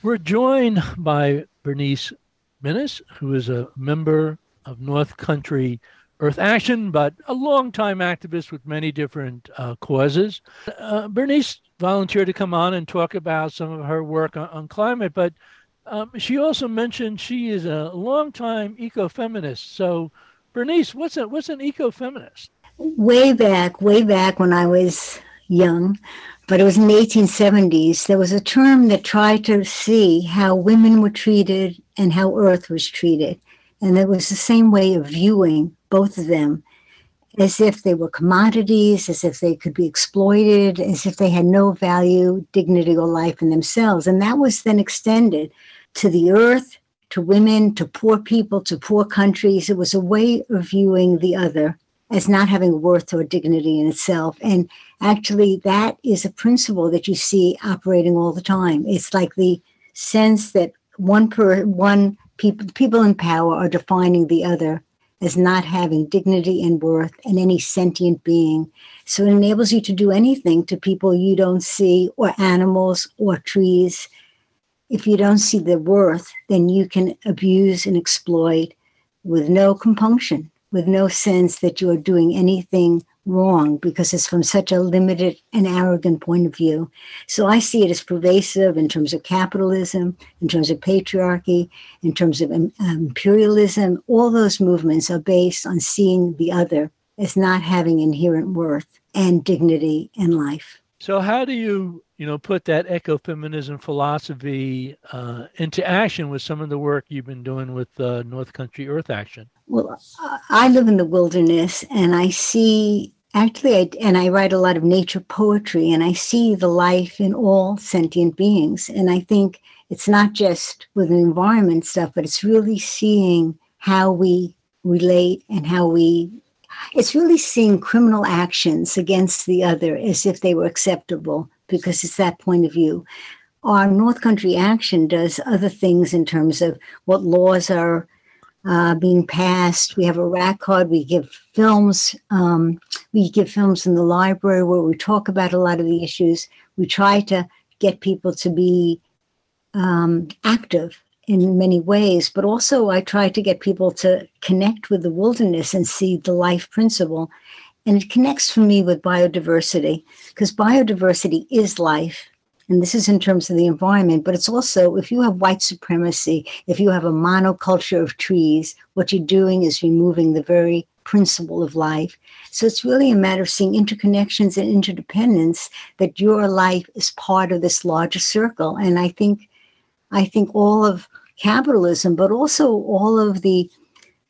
We're joined by Bernice Mennis, who is a member of North Country Earth Action, but a longtime activist with many different uh, causes. Uh, Bernice volunteered to come on and talk about some of her work on, on climate, but um, she also mentioned she is a longtime ecofeminist. So, Bernice, what's a, what's an ecofeminist? Way back, way back when I was young, but it was in the 1870s, there was a term that tried to see how women were treated and how Earth was treated. And it was the same way of viewing both of them as if they were commodities, as if they could be exploited, as if they had no value, dignity, or life in themselves. And that was then extended to the earth, to women, to poor people, to poor countries. It was a way of viewing the other as not having worth or dignity in itself. And actually, that is a principle that you see operating all the time. It's like the sense that one per one people people in power are defining the other as not having dignity and worth and any sentient being. So it enables you to do anything to people you don't see, or animals, or trees. If you don't see the worth, then you can abuse and exploit with no compunction, with no sense that you are doing anything wrong because it's from such a limited and arrogant point of view. So I see it as pervasive in terms of capitalism, in terms of patriarchy, in terms of um, imperialism. All those movements are based on seeing the other as not having inherent worth and dignity in life. So how do you, you know, put that ecofeminism philosophy uh, into action with some of the work you've been doing with uh, North Country Earth Action? Well, I live in the wilderness and I see actually I, and i write a lot of nature poetry and i see the life in all sentient beings. And i think it's not just with environment stuff but it's really seeing how we relate and how we it's really seeing criminal actions against the other as if they were acceptable because it's that point of view. Our north country action does other things in terms of what laws are uh, being passed. We have a rack card. We give films. Um, we give films in the library where we talk about a lot of the issues. We try to get people to be um, active in many ways, but also I try to get people to connect with the wilderness and see the life principle. And it connects for me with biodiversity because biodiversity is life and this is in terms of the environment, but it's also if you have white supremacy, if you have a monoculture of trees, what you're doing is removing the very principle of life. So it's really a matter of seeing interconnections and interdependence that your life is part of this larger circle. And I think I think all of capitalism, but also all of the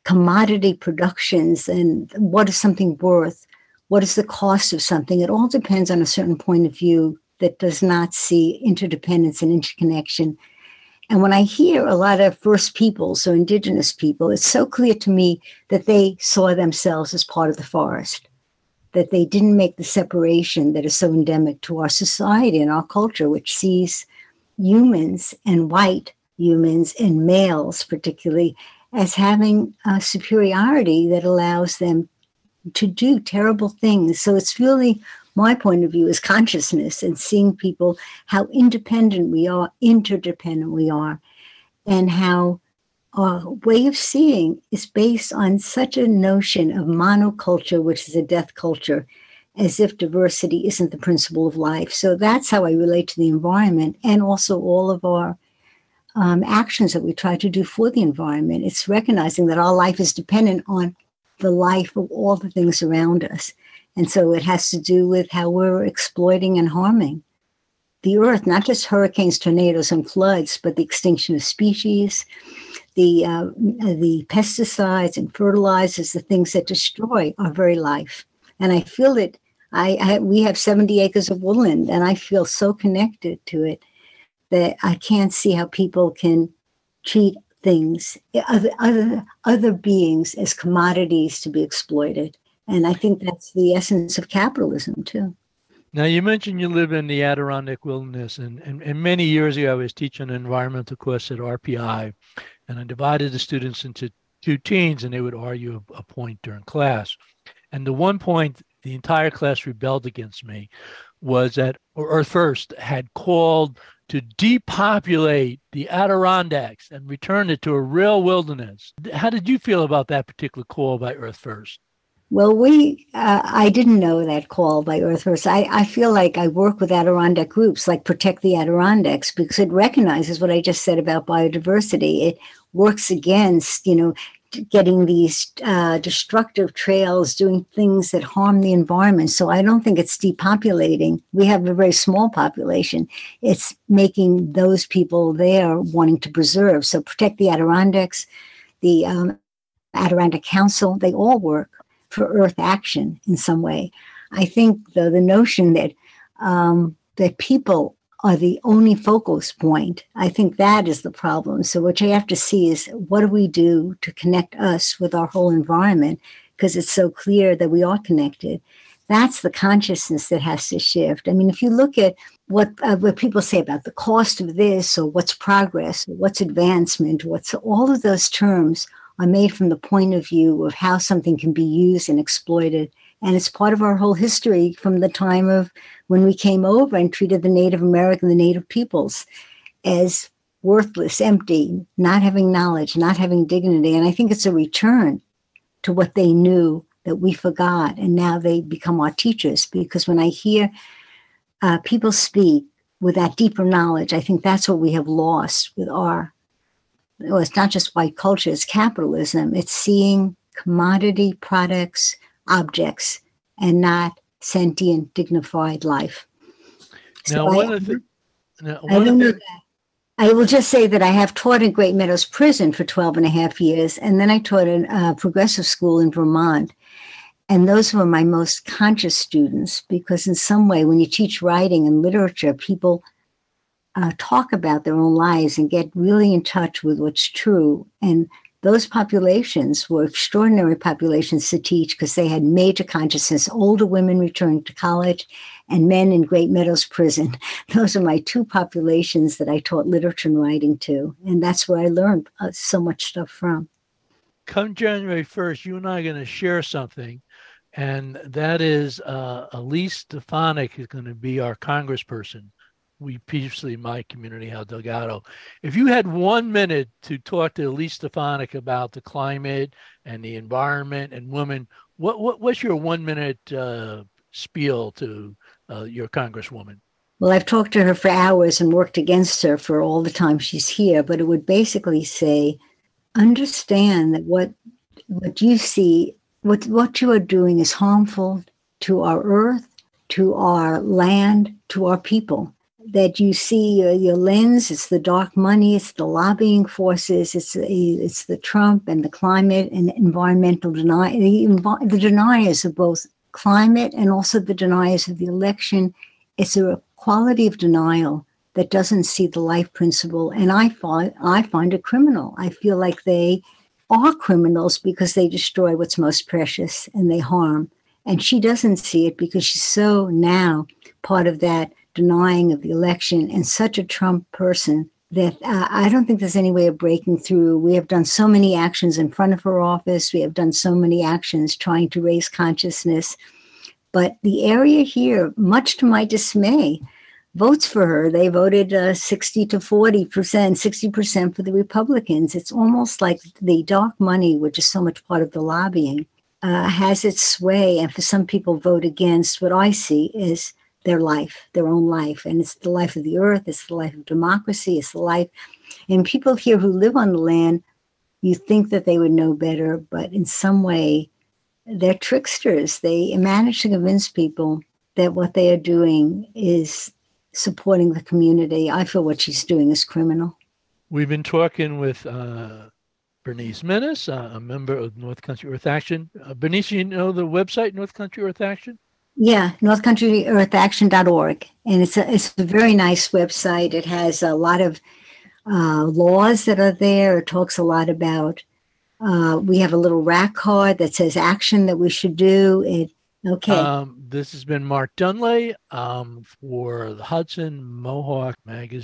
commodity productions and what is something worth, what is the cost of something, it all depends on a certain point of view that does not see interdependence and interconnection. And when I hear a lot of First Peoples or Indigenous people, it's so clear to me that they saw themselves as part of the forest, that they didn't make the separation that is so endemic to our society and our culture, which sees humans and white humans and males, particularly, as having a superiority that allows them to do terrible things. So it's really my point of view is consciousness and seeing people how independent we are, interdependent we are, and how our way of seeing is based on such a notion of monoculture, which is a death culture, as if diversity isn't the principle of life. So that's how I relate to the environment and also all of our um, actions that we try to do for the environment. It's recognizing that our life is dependent on the life of all the things around us. And so it has to do with how we're exploiting and harming the earth, not just hurricanes, tornadoes, and floods, but the extinction of species, the uh, the pesticides and fertilizers, the things that destroy our very life. And I feel it. I, I we have 70 acres of woodland, and I feel so connected to it that I can't see how people can treat things, other other other beings, as commodities to be exploited. And I think that's the essence of capitalism, too. Now, you mentioned you live in the Adirondack wilderness, and, and, and many years ago, I was teaching an environmental course at RPI, and I divided the students into two teams, and they would argue a, a point during class. And the one point the entire class rebelled against me was that Earth First had called to depopulate the Adirondacks and return it to a real wilderness. How did you feel about that particular call by Earth First? Well, we, uh, I didn't know that call by Earth First. I, I feel like I work with Adirondack groups like Protect the Adirondacks because it recognizes what I just said about biodiversity. It works against, you know, getting these uh, destructive trails, doing things that harm the environment. So I don't think it's depopulating. We have a very small population. It's making those people there wanting to preserve. So protect the Adirondacks, the um, Adirondack Council, they all work for Earth action in some way. I think the the notion that um, that people are the only focus point. I think that is the problem. So what you have to see is what do we do to connect us with our whole environment because it's so clear that we are connected. That's the consciousness that has to shift. I mean, if you look at what uh, what people say about the cost of this or what's progress or what's advancement, what's all of those terms are made from the point of view of how something can be used and exploited. And it's part of our whole history from the time of when we came over and treated the Native American, the Native peoples, as worthless, empty, not having knowledge, not having dignity. And I think it's a return to what they knew that we forgot. And now they become our teachers. Because when I hear uh, people speak with that deeper knowledge, I think that's what we have lost with our well, it's not just white culture, it's capitalism. It's seeing commodity products, objects, and not sentient, dignified life. Now, so one I, of the, now, one I, of the, I will just say that I have taught in Great Meadows Prison for 12 and a half years, and then I taught in a progressive school in Vermont. And those were my most conscious students because, in some way, when you teach writing and literature, people uh, talk about their own lives and get really in touch with what's true. And those populations were extraordinary populations to teach because they had major consciousness. Older women returning to college and men in Great Meadows Prison. Those are my two populations that I taught literature and writing to. And that's where I learned uh, so much stuff from. Come January 1st, you and I are going to share something. And that is uh, Elise Stefanik is going to be our congressperson we previously in my community how Delgado. If you had one minute to talk to Elise Stefanik about the climate and the environment and women, what, what what's your one minute uh, spiel to uh, your congresswoman? Well, I've talked to her for hours and worked against her for all the time she's here, but it would basically say, understand that what what you see, what what you are doing is harmful to our earth, to our land, to our people that you see uh, your lens it's the dark money it's the lobbying forces it's it's the trump and the climate and environmental deny the, the deniers of both climate and also the deniers of the election. It's a quality of denial that doesn't see the life principle and i find i find it criminal. I feel like they are criminals because they destroy what's most precious and they harm. And she doesn't see it because she's so now part of that denying of the election and such a Trump person that uh, I don't think there's any way of breaking through. We have done so many actions in front of her office. We have done so many actions trying to raise consciousness. But the area here, much to my dismay, votes for her. They voted uh, 60 to 40 percent, 60 percent for the Republicans. It's almost like the dark money, which is so much part of the lobbying, uh, has its sway. And for some people, vote against. What I see is their life, their own life. And it's the life of the earth, it's the life of democracy, it's the life. And people here who live on the land, you think that they would know better, but in some way, they're tricksters. They manage to convince people that what they are doing is supporting the community. I feel what she's doing is criminal. We've been talking with uh, Bernice Mennis, uh, a member of North Country Earth Action. Uh, Bernice, you know the website, North Country Earth Action? Yeah, northcountryearthaction.org. And it's a, it's a very nice website. It has a lot of uh, laws that are there. It talks a lot about, uh, we have a little rack card that says action that we should do. It Okay. Um, this has been Mark Dunlea um, for the Hudson Mohawk Magazine.